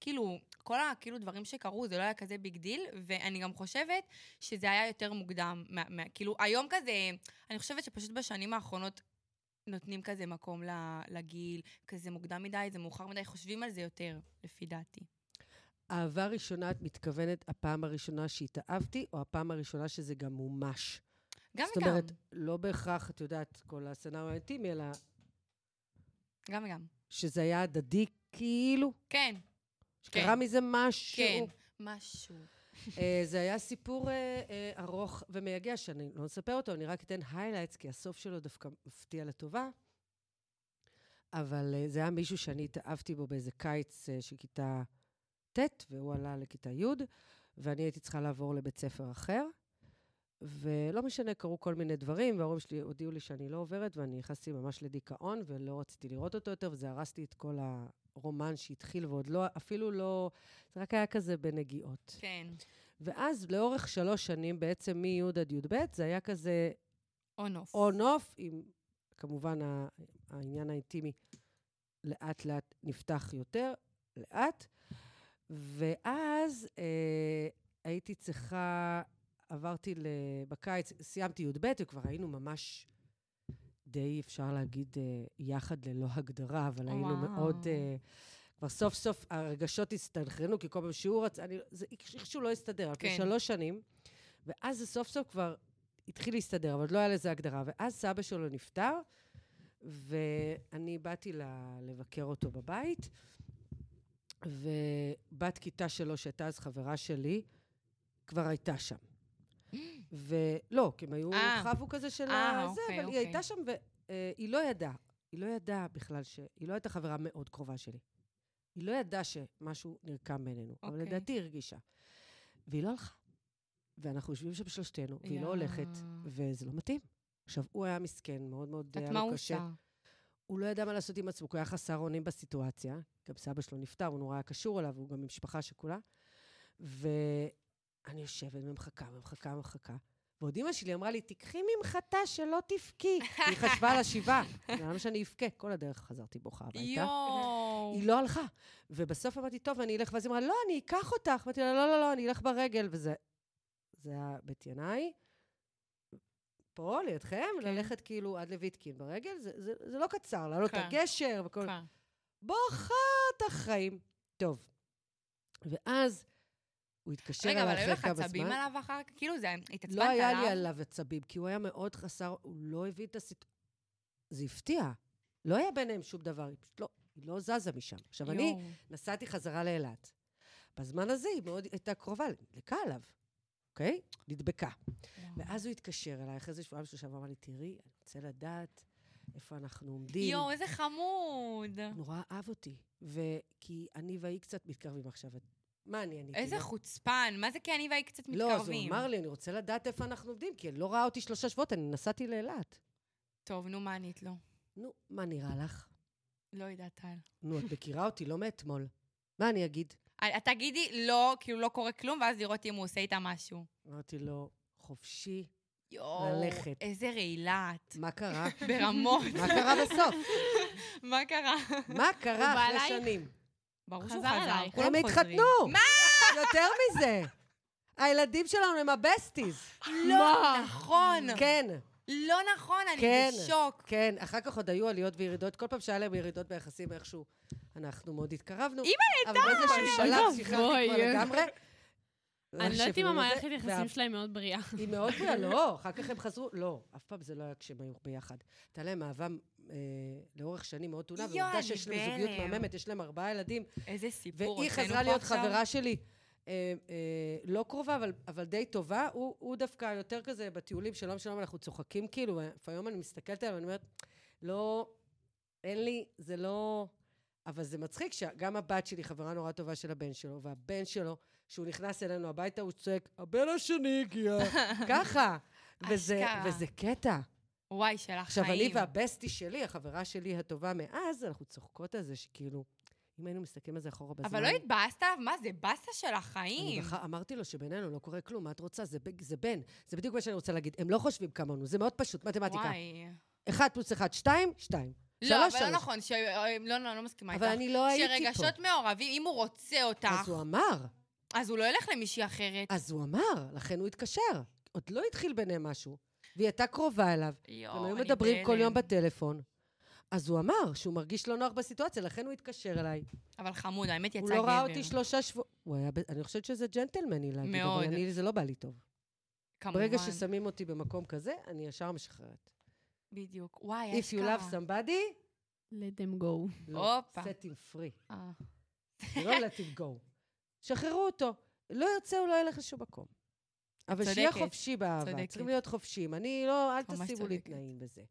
כאילו, כל הכאילו דברים שקרו, זה לא היה כזה big deal, ואני גם חושבת שזה היה יותר מוקדם. מה, מה, כאילו, היום כזה, אני חושבת שפשוט בשנים האחרונות נותנים כזה מקום לגיל, כזה מוקדם מדי, זה מאוחר מדי, חושבים על זה יותר, לפי דעתי. אהבה ראשונה, את מתכוונת הפעם הראשונה שהתאהבתי, או הפעם הראשונה שזה גם מומש? גם זאת וגם. אומרת, לא בהכרח, את יודעת, כל ה scenario האינטימי, אלא גם וגם. שזה היה הדדי כאילו, כן, שקרה כן. מזה משהו. כן, משהו. אה, זה היה סיפור אה, אה, ארוך ומייגע, שאני לא אספר אותו, אני רק אתן highlights, כי הסוף שלו דווקא מפתיע לטובה. אבל אה, זה היה מישהו שאני התאהבתי בו באיזה קיץ אה, של כיתה ט', והוא עלה לכיתה י', ואני הייתי צריכה לעבור לבית ספר אחר. ולא משנה, קרו כל מיני דברים, וההורים שלי הודיעו לי שאני לא עוברת, ואני נכנסתי ממש לדיכאון, ולא רציתי לראות אותו יותר, וזה הרס לי את כל הרומן שהתחיל, ועוד לא, אפילו לא, זה רק היה כזה בנגיעות. כן. ואז לאורך שלוש שנים, בעצם מי' עד י"ב, זה היה כזה on off. on off, עם כמובן העניין האינטימי לאט לאט נפתח יותר, לאט. ואז אה, הייתי צריכה, עברתי בקיץ, סיימתי י"ב, וכבר היינו ממש די, אפשר להגיד, אה, יחד ללא הגדרה, אבל היינו וואו. מאוד... אה, כבר סוף סוף הרגשות הסתנכרנו, כי כל פעם שהוא רצה, אני, זה איכשהו לא הסתדר, כן. כן. שלוש שנים, ואז זה סוף סוף כבר התחיל להסתדר, אבל לא היה לזה הגדרה. ואז סבא שלו נפטר, ואני באתי ל- לבקר אותו בבית, ובת כיתה שלו, שהייתה אז חברה שלי, כבר הייתה שם. ולא, כי הם היו, אה. חבו כזה של אה, הזה, אוקיי, אבל אוקיי. היא הייתה שם, והיא לא ידעה. היא לא ידעה בכלל ש... היא לא הייתה חברה מאוד קרובה שלי. היא לא ידעה שמשהו נרקם בינינו, אבל אוקיי. לדעתי היא הרגישה. והיא לא הלכה. ואנחנו יושבים שם שלושתנו, והיא לא. הולכת, וזה לא מתאים. עכשיו, הוא היה מסכן, מאוד מאוד את היה מה לו הוא קשה. עושה? הוא לא ידע מה לעשות עם עצמו, כי הוא היה חסר אונים בסיטואציה. גם סבא שלו נפטר, הוא נורא היה קשור אליו, הוא גם ממשפחה שכולה. ואני יושבת ומחכה ומחכה ומחכה. ועוד אימא שלי אמרה לי, תיקחי ממחטה שלא תבכי. כי היא חשבה על השבעה. למה שאני אבכה? כל הדרך חזרתי בוכה הביתה. יואו. היא לא הלכה. ובסוף אמרתי, טוב, אני אלך, ואז היא אמרה, לא, אני אקח אותך. אמרתי לה, לא, לא, לא, אני אלך ברגל, וזה... זה היה בית ינאי. פה, לידכם, כן. ללכת כאילו עד לויטקין ברגל, זה, זה, זה לא קצר, לעלות את כן. הגשר וכל... כן. בוכת החיים. טוב. ואז הוא התקשר רגע, אבל אליי היו אחרי לך כמה עצבים זמן. עליו אחר כך? כאילו, זה התעצבנת לא עליו? היה לי עליו עצבים, כי הוא היה מאוד חסר, הוא לא הבין את הסיטואציה. זה הפתיע. לא היה ביניהם שום דבר, היא פשוט לא, היא לא זזה משם. עכשיו, אני יואו. נסעתי חזרה לאילת. בזמן הזה היא מאוד הייתה קרובה, נדלקה עליו, אוקיי? נדבקה. ואז הוא התקשר אליי, אחרי זה שבועיים שלושה, ואמר לי, תראי, אני רוצה לדעת איפה אנחנו עומדים. יואו, איזה חמוד. נורא אהב אותי. וכי אני והיא קצת מתקרבים עכשיו. מה אני עניתי? איזה לו? חוצפן. מה זה כי אני והיא קצת לא, אז הוא מתקרבים? אמר לי, אני רוצה לדעת איפה אנחנו עומדים, כי אני לא ראה אותי שלושה שבועות, אני נסעתי לאילת. טוב, נו, מה ענית לו? נו, מה נראה לך? לא יודעת, טל. נו, את מכירה אותי, לא מאתמול. מה אני אגיד? אה, תגידי, לא, כאילו לא קורה כלום, ואז לראות אם הוא עושה איתה משהו. אמרתי לו, חופשי, יואו, ללכת. איזה רעילה את. מה קרה? ברמות. מה קרה בסוף? מה קרה? מה קרה אחרי? שנים? ברור שהוא חזר. כולם הם. התחתנו! מה? יותר מזה. הילדים שלנו הם הבסטיז. לא, נכון. כן, לא נכון, אני כן. בשוק. כן. אחר כך עוד היו עליות וירידות. כל פעם שהיה להם ירידות ביחסים, איכשהו, אנחנו מאוד התקרבנו. אימא אבל באיזשהו שלב. שחררתי כבר לגמרי. אני לא יודעת אם המערכת יחסים שלהם מאוד בריאה. היא מאוד בריאה, לא, אחר כך הם חזרו, לא, אף פעם זה לא היה כשהם היו ביחד. הייתה להם אהבה אה, לאורך שנים מאוד טעונה, ועובדה שיש להם זוגיות. מהממת, יש להם ארבעה ילדים, איזה סיפור. והיא חזרה להיות. חברה שלי. אה, אה, לא קרובה, אבל, אבל די טובה. הוא, הוא דווקא יותר כזה בטיולים, שלום שלום, אנחנו צוחקים כאילו, לפעמים אני מסתכלת עליו, ואני אומרת, לא, אין לי, זה לא... אבל זה מצחיק שגם הבת שלי חברה נורא טובה של הבן שלו, והבן שלו, שהוא נכנס אלינו הביתה, הוא צועק, הבן השני הגיע, ככה. וזה. וזה קטע. וואי, של עכשיו, החיים. אני והבסטי שלי, החברה שלי הטובה מאז, אנחנו צוחקות על זה שכאילו, אם היינו מסתכלים על זה אחורה בזמן... אבל לא התבאסת עליו? מה, זה באסה של אני החיים. בח... אמרתי לו שבינינו לא קורה כלום, מה את רוצה? זה, ב- זה בן. זה בדיוק מה שאני רוצה להגיד. הם לא חושבים כמונו, זה מאוד פשוט, מתמטיקה. וואי. אחד פלוס אחד, שתיים, שתיים. לא, אבל לא. נכון, ש... לא, לא, לא מסכימה איתך. אבל אני לא הייתי פה. שרגשות מעורבים, אם הוא רוצה אותך, אז הוא אמר, אז הוא לא ילך למישהי אחרת. אז הוא אמר, לכן הוא התקשר. עוד לא התחיל ביניהם משהו. והיא הייתה קרובה אליו, יואו, הם היו אני מדברים כל בהלם. יום בטלפון. אז הוא אמר שהוא מרגיש לא נוח בסיטואציה, לכן הוא התקשר אליי. אבל חמוד, האמת יצא הוא גבר. לא ראה אותי שלושה שבועות. הוא היה, ב- אני חושבת שזה ג'נטלמני להגיד, מאוד. אבל אני, זה לא בא לי טוב. כמובן. ברגע ששמים אותי במקום כזה, אני ישר משחררת. בדיוק. וואי, If you love somebody, let them go. לא, הופה. set him free. אה. זה לא let him go. שחררו אותו. לא ירצה, הוא לא ילך לשום מקום. אבל שיהיה צודקת, חופשי באהבה. צודקת. צריכים להיות חופשיים. אני לא, אל תשימו לי. תנאים בזה.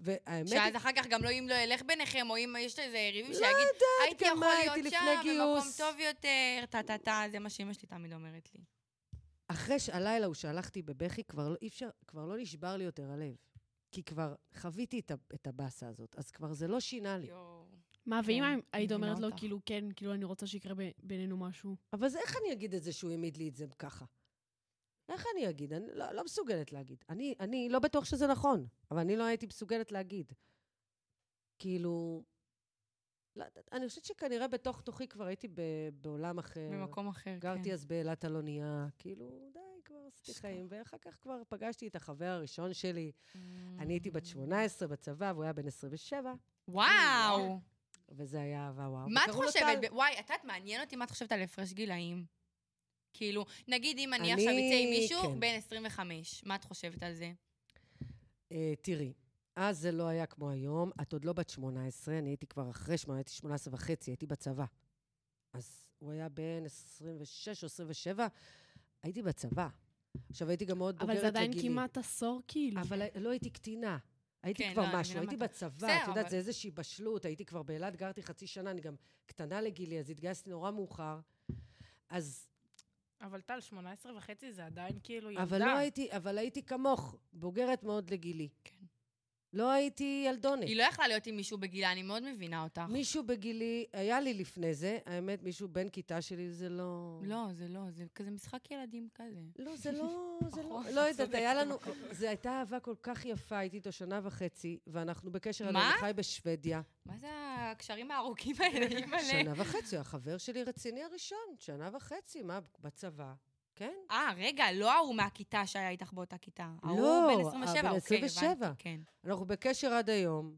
והאמת שאז אחר כך גם לא אם לא ילך ביניכם, או אם יש איזה ריבים לא שיגיד, הייתי יכול להיות שם, לפני במקום גיוס." טוב יותר, טה-טה-טה, זה מה שאמא שלי תמיד אומרת לי. אחרי שהלילה הוא שהלכתי בבכי, כבר לא, אפשר, כבר לא נשבר לי יותר הלב. כי כבר חוויתי את, את הבאסה הזאת, אז כבר זה לא שינה לי. מה, ואם כן, היית מבינה אומרת לו. כאילו, כן, כאילו, אני רוצה שיקרה ב- בינינו משהו? אבל זה, איך אני אגיד את זה שהוא העמיד לי את זה ככה? איך אני אגיד? אני לא, לא מסוגלת להגיד. אני, אני לא בטוח שזה נכון, אבל אני לא הייתי מסוגלת להגיד. כאילו... לא, אני חושבת שכנראה בתוך תוכי כבר הייתי ב, בעולם אחר. במקום אחר, כן. גרתי אז באילת על אונייה, כאילו, די, כבר עשיתי. חיים. ואחר כך כבר פגשתי את החבר הראשון שלי. Mm. אני הייתי בת 18 בצבא, והוא היה בן 27, וואו. וזה היה אהבה וואו. מה את חושבת? וואי, את יודעת, מעניין אותי מה את חושבת על הפרש גילאים. כאילו, נגיד אם אני אני- עכשיו אצא עם מישהו כן. בן 25, מה את חושבת על זה? אה, תראי, אז זה לא היה כמו היום, את עוד לא בת 18, אני הייתי כבר אחרי 18, הייתי 18 וחצי, הייתי בצבא. אז הוא היה בן 26 או 27, הייתי בצבא. עכשיו, הייתי גם מאוד בוגרת אבל זה עדיין לגילי. כמעט עשור, כאילו. אבל לא הייתי קטינה. הייתי כן, כבר לא, משהו, הייתי בצבא, בסדר, את יודעת, אבל- זה איזושהי בשלות, הייתי כבר באילת, גרתי חצי שנה, אני גם קטנה לגילי, אז התגייסתי נורא מאוחר. אז, אבל טל, 18 וחצי זה עדיין כאילו ילדה. אבל לא הייתי, אבל הייתי כמוך, בוגרת מאוד לגילי. כן. לא הייתי ילדונת. היא לא יכלה להיות עם מישהו בגילה, אני מאוד מבינה אותך. מישהו בגילי, היה לי לפני זה, האמת, מישהו בן כיתה שלי, זה לא... לא, זה לא, זה כזה משחק ילדים כזה. לא, זה לא, זה לא, נכון, לא יודעת, היה לנו. זו הייתה אהבה כל כך יפה, הייתי איתו שנה וחצי, ואנחנו בקשר? אני חי בשוודיה. מה זה הקשרים הארוכים האלה? שנה וחצי, החבר שלי רציני הראשון, שנה וחצי, מה, בצבא, כן? אה, רגע, לא ההוא מהכיתה שהיה איתך באותה כיתה. לא, ההוא בן 27, בן אוקיי, 27. הבנתי, כן. אנחנו בקשר עד היום,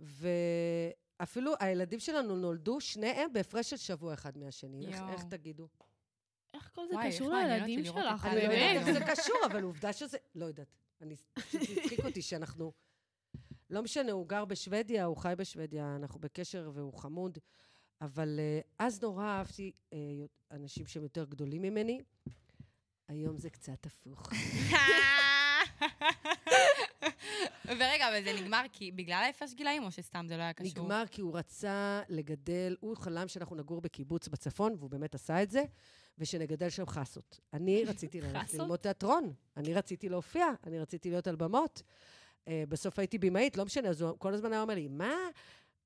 ואפילו הילדים שלנו נולדו שניהם בהפרש של שבוע אחד מהשני. איך. איך תגידו? איך כל זה וואי, קשור לילדים שלך? אני לא יודעת? איך זה קשור, אבל עובדה שזה... לא יודעת. אני... הצחיק אותי שאנחנו... לא משנה, הוא גר בשוודיה, הוא חי בשוודיה, אנחנו בקשר והוא חמוד, אבל uh, אז נורא אהבתי uh, אנשים שהם יותר גדולים ממני. היום זה קצת הפוך. ורגע, אבל זה נגמר כי בגלל ההפרש גילאים, או שסתם זה לא היה קשור? נגמר כי הוא רצה לגדל, הוא חלם שאנחנו נגור בקיבוץ בצפון, והוא באמת עשה את זה, ושנגדל שם חסות. אני רציתי ללכת? ללמוד תיאטרון, אני רציתי להופיע, אני רציתי להיות על במות. Uh, בסוף הייתי במאית, לא משנה, אז הוא כל הזמן היה אומר לי, מה?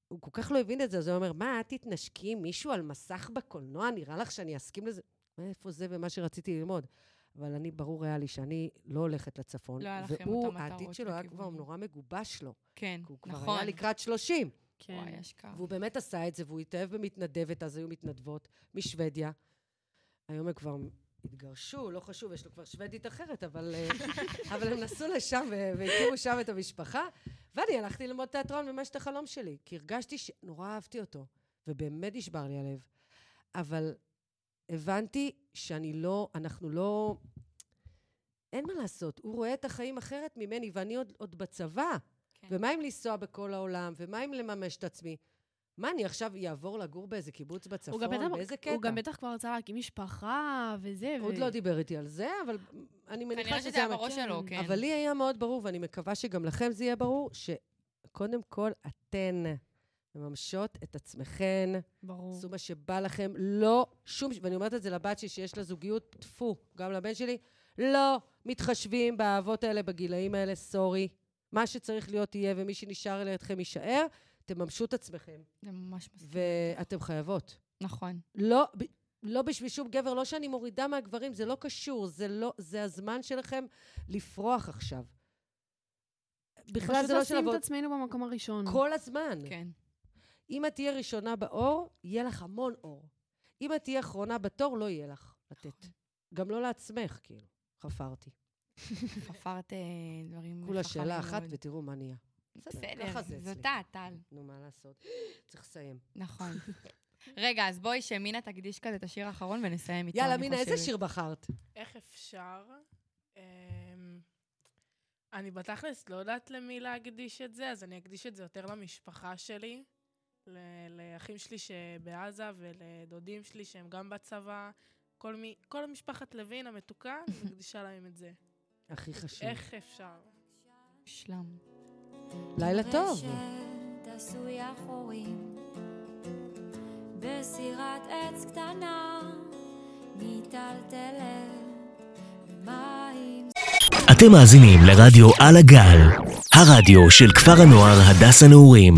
הוא כל כך לא הבין את זה, אז הוא אומר, מה, את תתנשקי עם מישהו על מסך בקולנוע? נראה לך שאני אסכים לזה? מאיפה זה ומה שרציתי ללמוד? אבל אני, ברור היה לי שאני לא הולכת לצפון. לא היה לכם והוא, אותם העתיד מטרות שלו היה כבר. נורא מגובש לו. כן, כי הוא כבר נכון. היה לקראת 30. כן. וואי, אשכרה. והוא באמת עשה את זה, והוא התאהב במתנדבת, אז היו מתנדבות, משוודיה. היום הם כבר התגרשו, לא חשוב, יש לו כבר שוודית אחרת, אבל, אה, אבל הם נסעו לשם והקימו שם את המשפחה. ואני הלכתי ללמוד תיאטרון ממש את החלום שלי, כי הרגשתי שנורא אהבתי אותו, ובאמת נשבר לי הלב. אבל הבנתי שאני לא, אנחנו לא... אין מה לעשות, הוא רואה את החיים אחרת ממני, ואני עוד, עוד בצבא. כן. ומה אם לנסוע בכל העולם? ומה אם לממש את עצמי? מה, אני עכשיו אעבור לגור באיזה קיבוץ הוא בצפון? בטח- באיזה קטע? הוא גם בטח כבר רצה להקים משפחה וזה. עוד ו- לא דיבר איתי על זה, אבל אני מניחה כנראה שזה שזה היה היה... בראש שלו, כן. אבל לי היה מאוד ברור, ואני מקווה שגם לכם זה יהיה ברור, שקודם כל אתן מממשות את עצמכן, ברור. עשו מה שבא לכם, לא שום... ואני אומרת את זה לבת שלי שיש לה זוגיות, טפו, גם לבן שלי, לא מתחשבים באהבות האלה בגילאים האלה, סורי. מה שצריך להיות יהיה, ומי שנשאר לידכם יישאר, תממשו את עצמכם. זה ממש מסכים. ואתם חייבות. נכון. לא, לא בשביל שום גבר, לא שאני מורידה מהגברים, זה לא קשור, זה לא, זה הזמן שלכם לפרוח עכשיו. בכלל זה לא של פשוט לשים. את עצמנו במקום הראשון. כל הזמן. כן. אם את תהיה ראשונה באור, יהיה לך המון אור. אם את תהיה אחרונה בתור, לא יהיה לך לתת. נכון. גם לא לעצמך, כאילו. חפרתי. חפרת אה, דברים כולה שאלה אחת. ותראו מה נהיה. בסדר, ככה זה זאת אצלי. את, טל. נו, מה לעשות? צריך לסיים. נכון. רגע, אז בואי שמינה תקדיש כזה את השיר האחרון ונסיים איתו, יאללה, מינה, איזה. שיר בחרת? איך אפשר? אמ, אני בתכלס לא יודעת למי להקדיש את זה, אז אני אקדיש את זה יותר למשפחה שלי, לאחים שלי שבעזה ולדודים שלי שהם גם בצבא. כל, מי, כל משפחת לוין המתוקה, אני מקדישה להם את זה. הכי חשוב. איך אפשר? שלם. לילה טוב. רשת עשויה חורים, בסירת עץ קטנה, אתם מאזינים לרדיו על הגל, הרדיו של כפר הנוער הדס הנעורים.